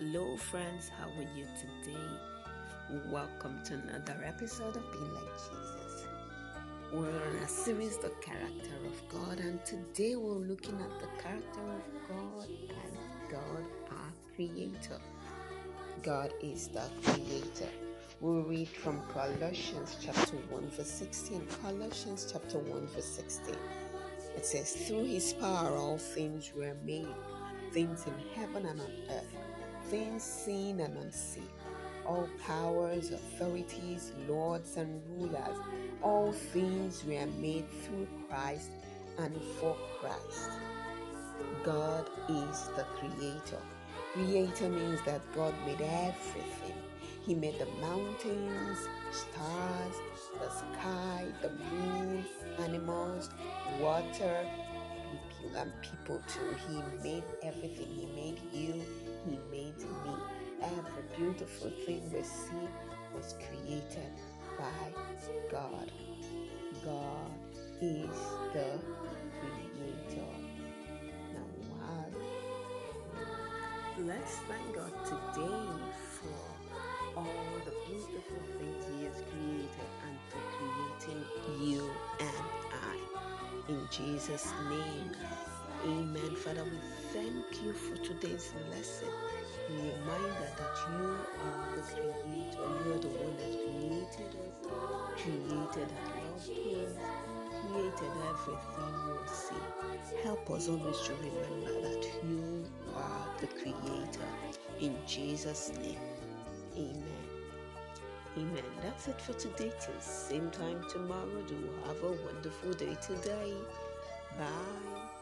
Hello, friends, how are you today? Welcome to another episode of Being Like Jesus. We're on a series, The Character of God, and today we're looking at the character of God and God, our Creator. God is the Creator. We'll read from Colossians chapter 1, verse 16. Colossians chapter 1, verse 16. It says, Through his power all things were made, things in heaven and on earth things seen and unseen, all powers, authorities, lords, and rulers, all things were made through Christ and for Christ. God is the creator. Creator means that God made everything. He made the mountains, stars, the sky, the moon, animals, water, and people too. He made everything. He made you. He made beautiful thing we see was created by God. God is the creator. Now, wow. Let's thank God today for all the beautiful things He has created and for creating you and I. In Jesus' name, Amen. Father, we thank you for today's lesson. We reminder that you are the creator. You are the one that created us, created our loved ones, created everything we see. Help us always to remember that you are the creator. In Jesus' name. Amen. Amen. That's it for today. Till same time tomorrow. Do have a wonderful day today. Bye.